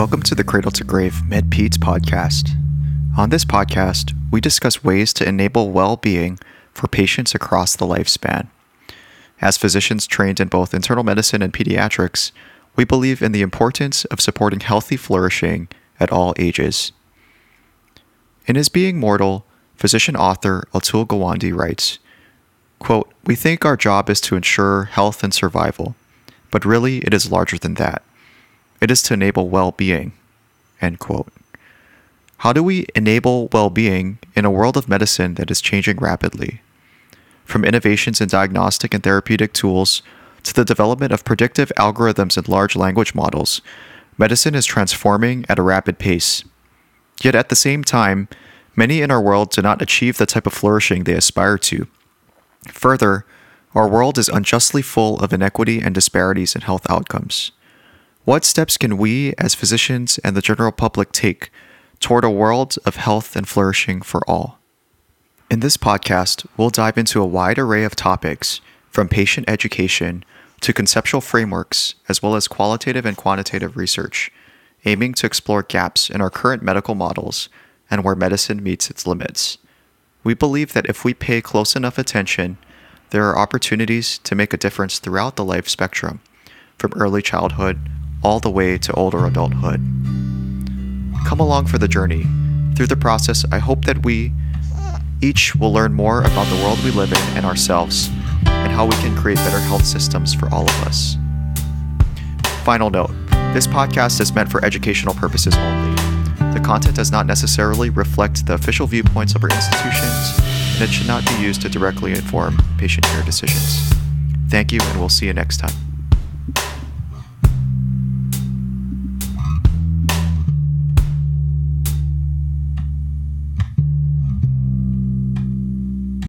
Welcome to the Cradle to Grave MedPeds podcast. On this podcast, we discuss ways to enable well being for patients across the lifespan. As physicians trained in both internal medicine and pediatrics, we believe in the importance of supporting healthy flourishing at all ages. In his Being Mortal, physician author Atul Gawande writes, quote, We think our job is to ensure health and survival, but really it is larger than that. It is to enable well being. End quote. How do we enable well being in a world of medicine that is changing rapidly? From innovations in diagnostic and therapeutic tools to the development of predictive algorithms and large language models, medicine is transforming at a rapid pace. Yet at the same time, many in our world do not achieve the type of flourishing they aspire to. Further, our world is unjustly full of inequity and disparities in health outcomes. What steps can we, as physicians and the general public, take toward a world of health and flourishing for all? In this podcast, we'll dive into a wide array of topics from patient education to conceptual frameworks, as well as qualitative and quantitative research, aiming to explore gaps in our current medical models and where medicine meets its limits. We believe that if we pay close enough attention, there are opportunities to make a difference throughout the life spectrum, from early childhood all the way to older adulthood. Come along for the journey. Through the process, I hope that we each will learn more about the world we live in and ourselves, and how we can create better health systems for all of us. Final note this podcast is meant for educational purposes only. The content does not necessarily reflect the official viewpoints of our institutions, and it should not be used to directly inform patient care decisions. Thank you, and we'll see you next time.